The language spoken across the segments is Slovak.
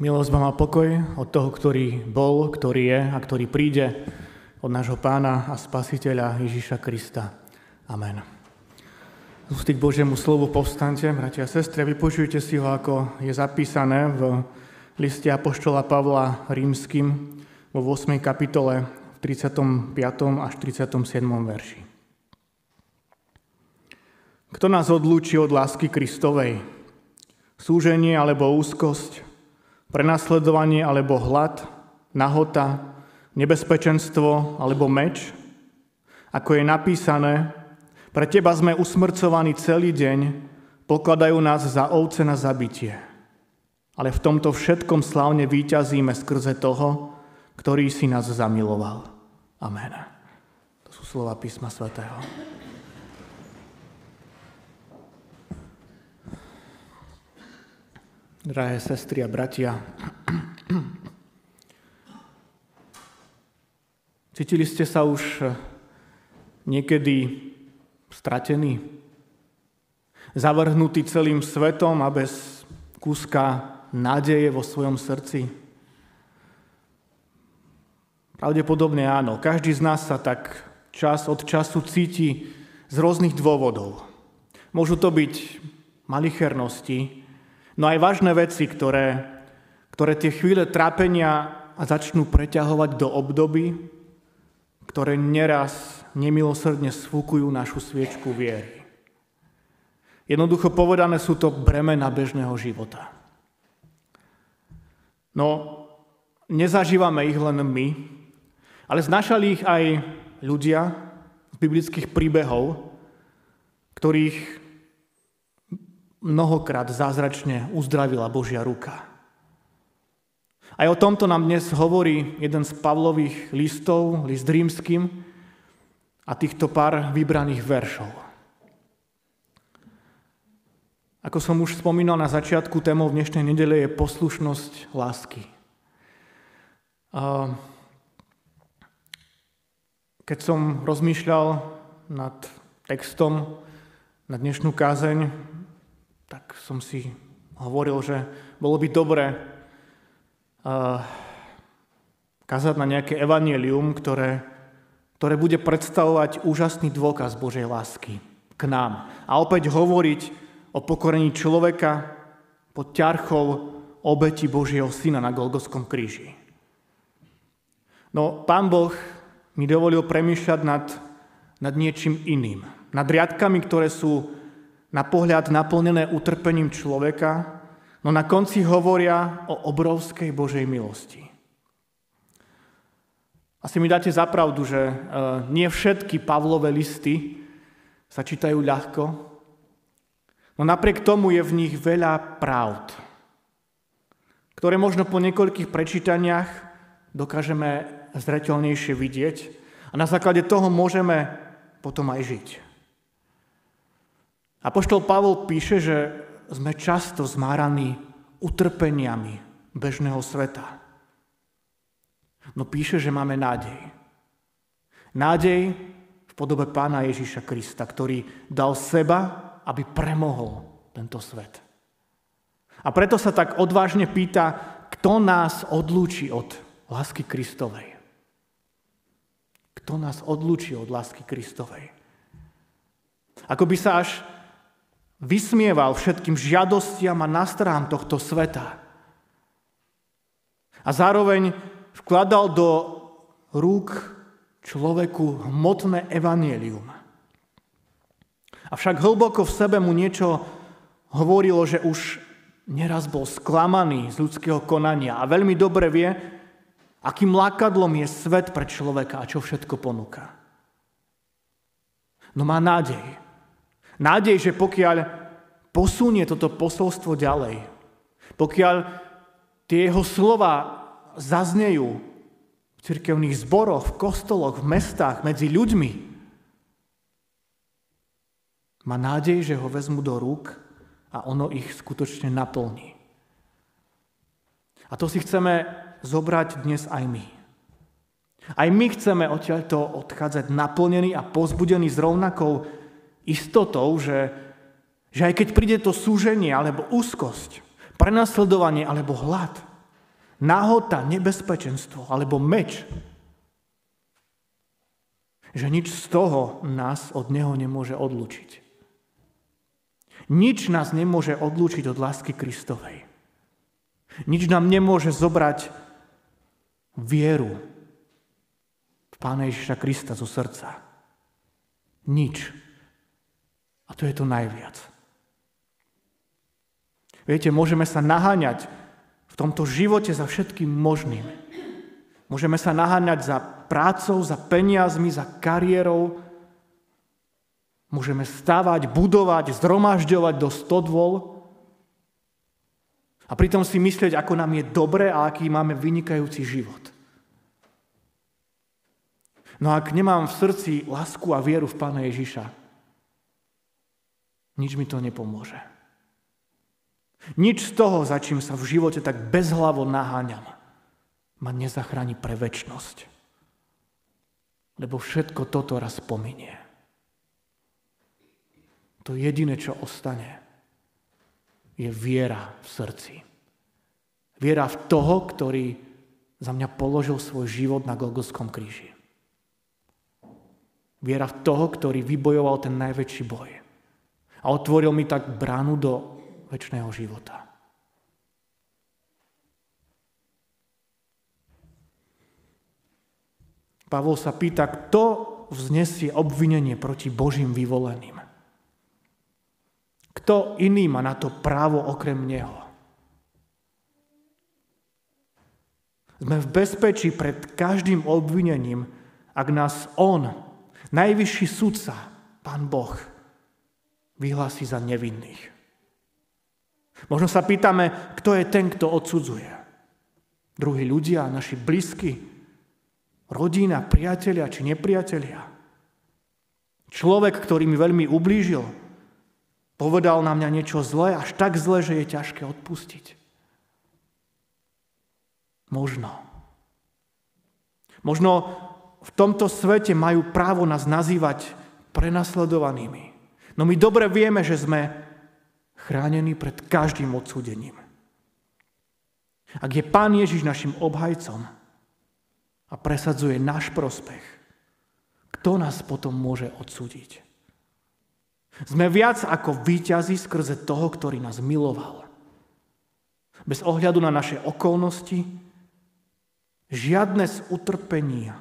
Milosť vám a pokoj od toho, ktorý bol, ktorý je a ktorý príde od nášho pána a spasiteľa Ježíša Krista. Amen. Z ústy k Božiemu slovu povstante, bratia a sestry, vypočujte si ho, ako je zapísané v liste Apoštola Pavla rímským vo 8. kapitole v 35. až 37. verši. Kto nás odlúči od lásky Kristovej? Súženie alebo úzkosť, prenasledovanie alebo hlad, nahota, nebezpečenstvo alebo meč? Ako je napísané, pre teba sme usmrcovaní celý deň, pokladajú nás za ovce na zabitie. Ale v tomto všetkom slávne výťazíme skrze toho, ktorý si nás zamiloval. Amen. To sú slova písma svätého. Drahé sestry a bratia, cítili ste sa už niekedy stratení? Zavrhnutí celým svetom a bez kúska nádeje vo svojom srdci? Pravdepodobne áno. Každý z nás sa tak čas od času cíti z rôznych dôvodov. Môžu to byť malichernosti, No aj vážne veci, ktoré, ktoré tie chvíle trápenia začnú preťahovať do obdoby, ktoré neraz nemilosrdne sfúkujú našu sviečku viery. Jednoducho povedané sú to bremena bežného života. No, nezažívame ich len my, ale znašali ich aj ľudia z biblických príbehov, ktorých mnohokrát zázračne uzdravila Božia ruka. Aj o tomto nám dnes hovorí jeden z Pavlových listov, list rímským a týchto pár vybraných veršov. Ako som už spomínal na začiatku, témou dnešnej nedele je poslušnosť lásky. Keď som rozmýšľal nad textom na dnešnú kázeň, tak som si hovoril, že bolo by dobré uh, kázať na nejaké evanielium, ktoré, ktoré bude predstavovať úžasný dôkaz Božej lásky k nám. A opäť hovoriť o pokorení človeka pod ťarchou obeti Božieho Syna na Golgoskom kríži. No, Pán Boh mi dovolil premýšľať nad, nad niečím iným. Nad riadkami, ktoré sú na pohľad naplnené utrpením človeka, no na konci hovoria o obrovskej Božej milosti. Asi mi dáte zapravdu, že e, nie všetky Pavlové listy sa čítajú ľahko, no napriek tomu je v nich veľa pravd, ktoré možno po niekoľkých prečítaniach dokážeme zreteľnejšie vidieť a na základe toho môžeme potom aj žiť. Apoštol Pavol píše, že sme často zmáraní utrpeniami bežného sveta. No píše, že máme nádej. Nádej v podobe pána Ježíša Krista, ktorý dal seba, aby premohol tento svet. A preto sa tak odvážne pýta, kto nás odlúči od lásky Kristovej. Kto nás odlúči od lásky Kristovej? Ako by sa až vysmieval všetkým žiadostiam a nastrám tohto sveta. A zároveň vkladal do rúk človeku hmotné evanielium. Avšak hlboko v sebe mu niečo hovorilo, že už neraz bol sklamaný z ľudského konania a veľmi dobre vie, akým lákadlom je svet pre človeka a čo všetko ponúka. No má nádej. Nádej, že pokiaľ posunie toto posolstvo ďalej, pokiaľ tie jeho slova zaznejú v cirkevných zboroch, v kostoloch, v mestách, medzi ľuďmi, má nádej, že ho vezmu do rúk a ono ich skutočne naplní. A to si chceme zobrať dnes aj my. Aj my chceme odtiaľto odchádzať naplnení a pozbudení s rovnakou istotou, že, že aj keď príde to súženie alebo úzkosť, prenasledovanie alebo hlad, nahota, nebezpečenstvo alebo meč, že nič z toho nás od Neho nemôže odlúčiť. Nič nás nemôže odlúčiť od lásky Kristovej. Nič nám nemôže zobrať vieru v Pána Ježiša Krista zo srdca. Nič. A to je to najviac. Viete, môžeme sa naháňať v tomto živote za všetkým možným. Môžeme sa naháňať za prácou, za peniazmi, za kariérou. Môžeme stavať, budovať, zhromažďovať do stodvol. A pritom si myslieť, ako nám je dobre a aký máme vynikajúci život. No ak nemám v srdci lásku a vieru v Pána Ježiša, nič mi to nepomôže. Nič z toho, za čím sa v živote tak bezhlavo naháňam, ma nezachráni pre väčnosť. Lebo všetko toto raz pominie. To jediné, čo ostane, je viera v srdci. Viera v toho, ktorý za mňa položil svoj život na Golgotskom kríži. Viera v toho, ktorý vybojoval ten najväčší boj. A otvoril mi tak bránu do väčšného života. Pavol sa pýta, kto vznesie obvinenie proti Božím vyvoleným. Kto iný má na to právo okrem Neho? Sme v bezpečí pred každým obvinením, ak nás On, najvyšší sudca, Pán Boh, vyhlási za nevinných. Možno sa pýtame, kto je ten, kto odsudzuje. Druhí ľudia, naši blízky, rodina, priatelia či nepriatelia. Človek, ktorý mi veľmi ublížil, povedal na mňa niečo zlé, až tak zlé, že je ťažké odpustiť. Možno. Možno v tomto svete majú právo nás nazývať prenasledovanými. No my dobre vieme, že sme chránený pred každým odsúdením. Ak je Pán Ježiš našim obhajcom a presadzuje náš prospech, kto nás potom môže odsúdiť? Sme viac ako výťazí skrze toho, ktorý nás miloval. Bez ohľadu na naše okolnosti, žiadne z utrpenia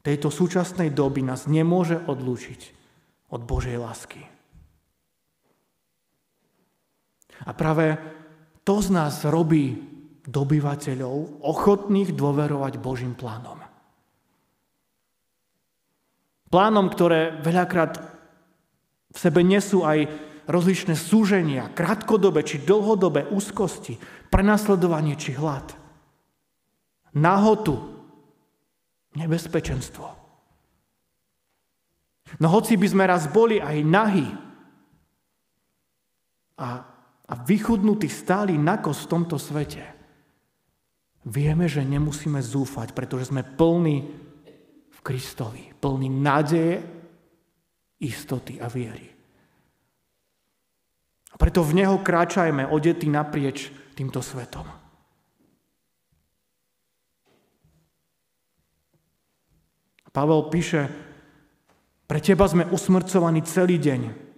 tejto súčasnej doby nás nemôže odlúčiť od Božej lásky. A práve to z nás robí dobyvateľov ochotných dôverovať Božím plánom. Plánom, ktoré veľakrát v sebe nesú aj rozličné súženia, krátkodobé či dlhodobé úzkosti, prenasledovanie či hlad, nahotu, nebezpečenstvo. No hoci by sme raz boli aj nahy a a vychudnutí stáli na kos v tomto svete, vieme, že nemusíme zúfať, pretože sme plní v Kristovi, plní nádeje, istoty a viery. A preto v Neho kráčajme odetí naprieč týmto svetom. Pavel píše, pre teba sme usmrcovaní celý deň,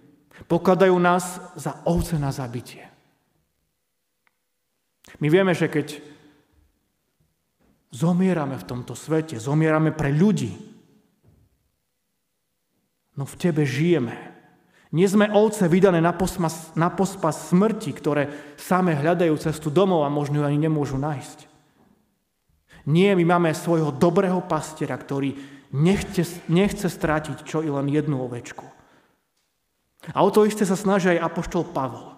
Pokladajú nás za ovce na zabitie. My vieme, že keď zomierame v tomto svete, zomierame pre ľudí, no v tebe žijeme. Nie sme ovce vydané na, pospas, na pospas smrti, ktoré same hľadajú cestu domov a možno ju ani nemôžu nájsť. Nie, my máme svojho dobrého pastiera, ktorý nechce, nechce strátiť čo i len jednu ovečku. A o to isté sa snaží aj apoštol Pavol.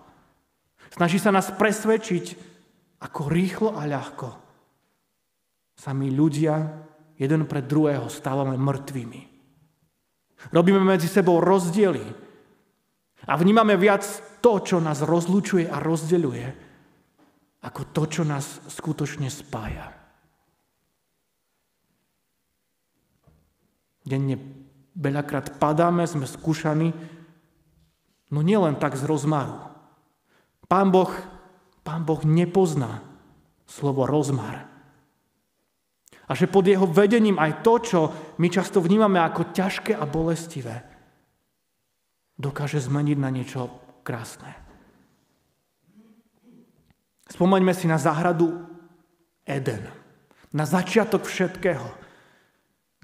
Snaží sa nás presvedčiť, ako rýchlo a ľahko sa my ľudia jeden pred druhého stávame mŕtvými. Robíme medzi sebou rozdiely a vnímame viac to, čo nás rozlučuje a rozdeľuje, ako to, čo nás skutočne spája. Denne veľakrát padáme, sme skúšaní, No nielen tak z rozmaru. Pán boh, pán boh nepozná slovo rozmar. A že pod jeho vedením aj to, čo my často vnímame ako ťažké a bolestivé, dokáže zmeniť na niečo krásne. Spomeňme si na záhradu Eden, na začiatok všetkého,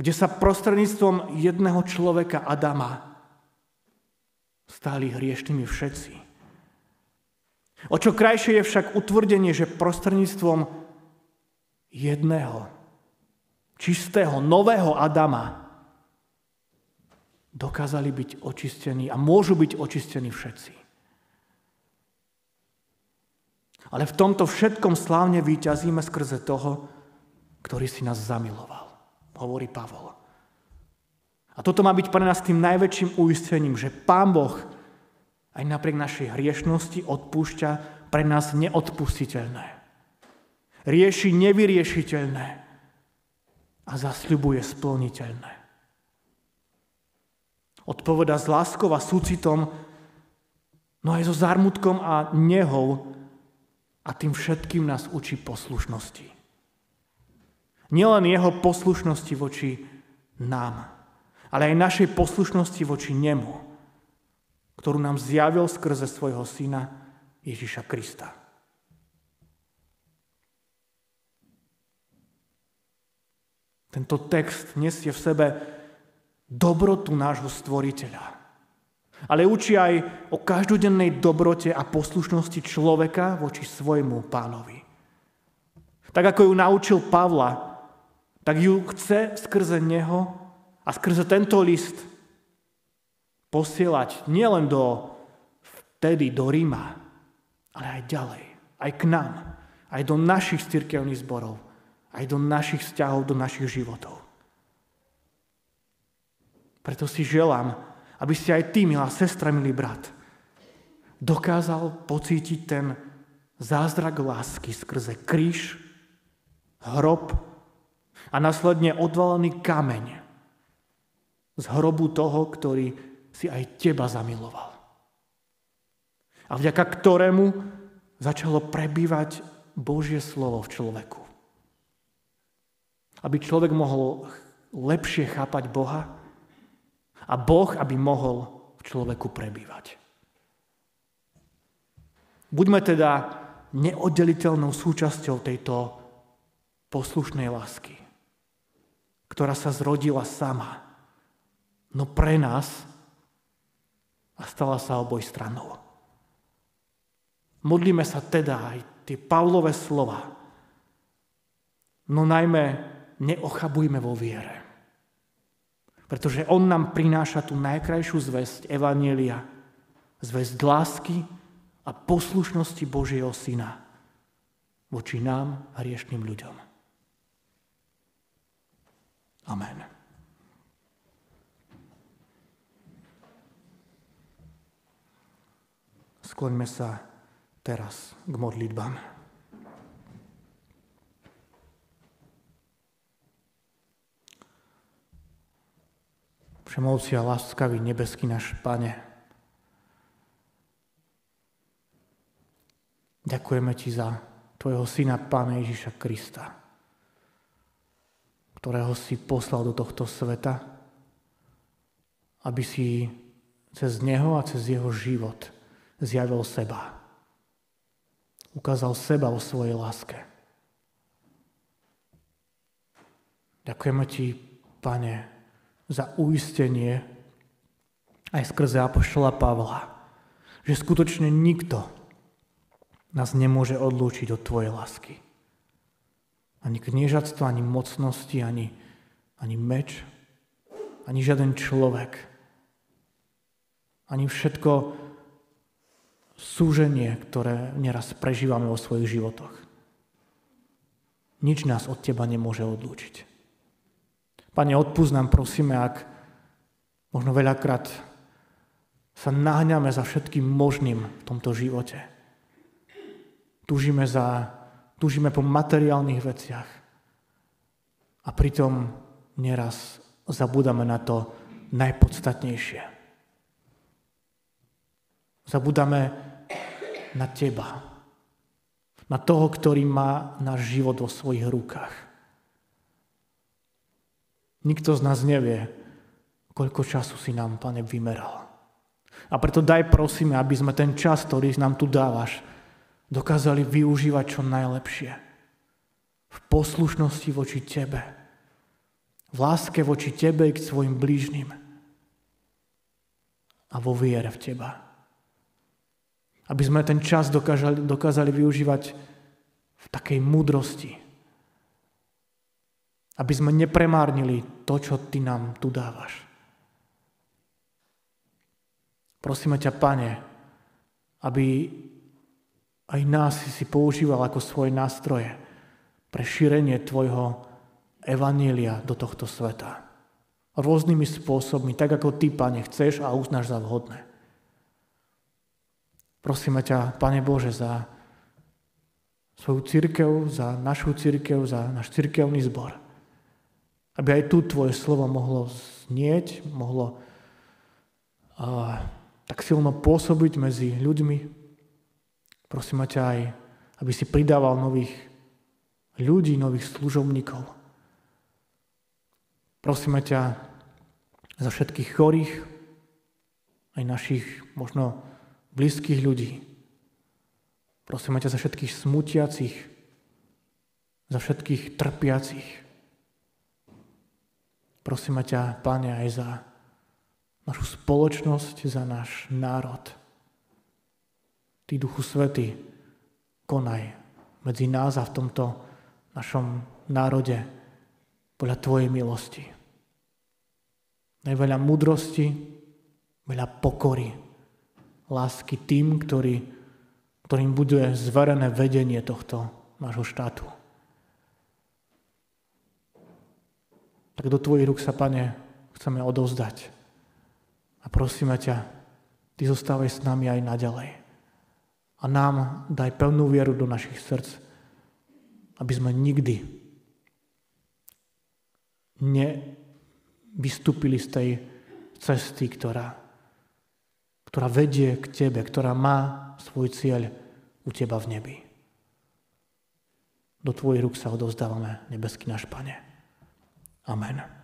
kde sa prostredníctvom jedného človeka Adama stáli hriešnými všetci. O čo krajšie je však utvrdenie, že prostredníctvom jedného, čistého, nového Adama dokázali byť očistení a môžu byť očistení všetci. Ale v tomto všetkom slávne vyťazíme skrze toho, ktorý si nás zamiloval, hovorí Pavol. A toto má byť pre nás tým najväčším uistením, že Pán Boh aj napriek našej hriešnosti odpúšťa pre nás neodpustiteľné. Rieši nevyriešiteľné a zasľubuje splniteľné. Odpoveda s láskou a súcitom, no aj so zármutkom a nehou a tým všetkým nás učí poslušnosti. Nielen jeho poslušnosti voči nám, ale aj našej poslušnosti voči nemu, ktorú nám zjavil skrze svojho syna Ježiša Krista. Tento text nesie v sebe dobrotu nášho stvoriteľa. Ale učí aj o každodennej dobrote a poslušnosti človeka voči svojmu pánovi. Tak ako ju naučil Pavla, tak ju chce skrze neho a skrze tento list posielať nielen do vtedy do Ríma, ale aj ďalej, aj k nám, aj do našich cirkevných zborov, aj do našich vzťahov, do našich životov. Preto si želám, aby si aj ty, milá sestra, milý brat, dokázal pocítiť ten zázrak lásky skrze kríž, hrob a následne odvalený kameň, z hrobu toho, ktorý si aj teba zamiloval. A vďaka ktorému začalo prebývať Božie slovo v človeku. Aby človek mohol lepšie chápať Boha a Boh, aby mohol v človeku prebývať. Buďme teda neoddeliteľnou súčasťou tejto poslušnej lásky, ktorá sa zrodila sama no pre nás a stala sa oboj stranou. Modlíme sa teda aj tie Pavlové slova, no najmä neochabujme vo viere. Pretože on nám prináša tú najkrajšiu zväzť Evanielia, zväzť lásky a poslušnosti Božieho Syna voči nám a riešným ľuďom. Amen. Skloňme sa teraz k modlitbám. Všemovci a láskavý nebeský náš Pane, ďakujeme Ti za Tvojho Syna, Pána Ježiša Krista, ktorého si poslal do tohto sveta, aby si cez Neho a cez Jeho život zjavil seba. Ukázal seba o svojej láske. Ďakujeme ti, pane, za uistenie aj skrze Apoštola Pavla, že skutočne nikto nás nemôže odlúčiť od tvojej lásky. Ani kniežatstvo, ani mocnosti, ani, ani meč, ani žiaden človek, ani všetko, súženie, ktoré neraz prežívame vo svojich životoch. Nič nás od Teba nemôže odlúčiť. Pane, odpúsť nám, prosíme, ak možno veľakrát sa náhňame za všetkým možným v tomto živote. Túžime, za, túžime po materiálnych veciach a pritom neraz zabúdame na to najpodstatnejšie. Zabúdame na teba. na toho, ktorý má náš život vo svojich rukách. Nikto z nás nevie, koľko času si nám, Pane, vymeral. A preto daj prosíme, aby sme ten čas, ktorý nám tu dávaš, dokázali využívať čo najlepšie. V poslušnosti voči Tebe. V láske voči Tebe k svojim blížnym. A vo viere v Teba. Aby sme ten čas dokázali, dokázali využívať v takej múdrosti. Aby sme nepremárnili to, čo Ty nám tu dávaš. Prosíme ťa, Pane, aby aj nás si používal ako svoje nástroje pre šírenie Tvojho evanília do tohto sveta. Rôznymi spôsobmi, tak ako Ty, Pane, chceš a uznáš za vhodné. Prosíme ťa, Pane Bože, za svoju církev, za našu církev, za náš církevný zbor. Aby aj tu Tvoje slovo mohlo znieť, mohlo a, tak silno pôsobiť medzi ľuďmi, Prosím ťa aj, aby si pridával nových ľudí, nových služobníkov. Prosíme ťa za všetkých chorých, aj našich možno blízkych ľudí. Prosíme ťa za všetkých smutiacich, za všetkých trpiacich. Prosíme ťa, Pane, aj za našu spoločnosť, za náš národ. Ty, Duchu Svety, konaj medzi nás a v tomto našom národe podľa Tvojej milosti. Daj veľa múdrosti, veľa pokory, lásky tým, ktorý, ktorým bude zverené vedenie tohto nášho štátu. Tak do Tvojich rúk sa, Pane, chceme odovzdať. A prosíme ťa, Ty zostávaj s nami aj naďalej. A nám daj pevnú vieru do našich srdc, aby sme nikdy nevystúpili z tej cesty, ktorá, ktorá vedie k Tebe, ktorá má svoj cieľ u Teba v nebi. Do Tvojich rúk sa odovzdávame, nebeský náš Pane. Amen.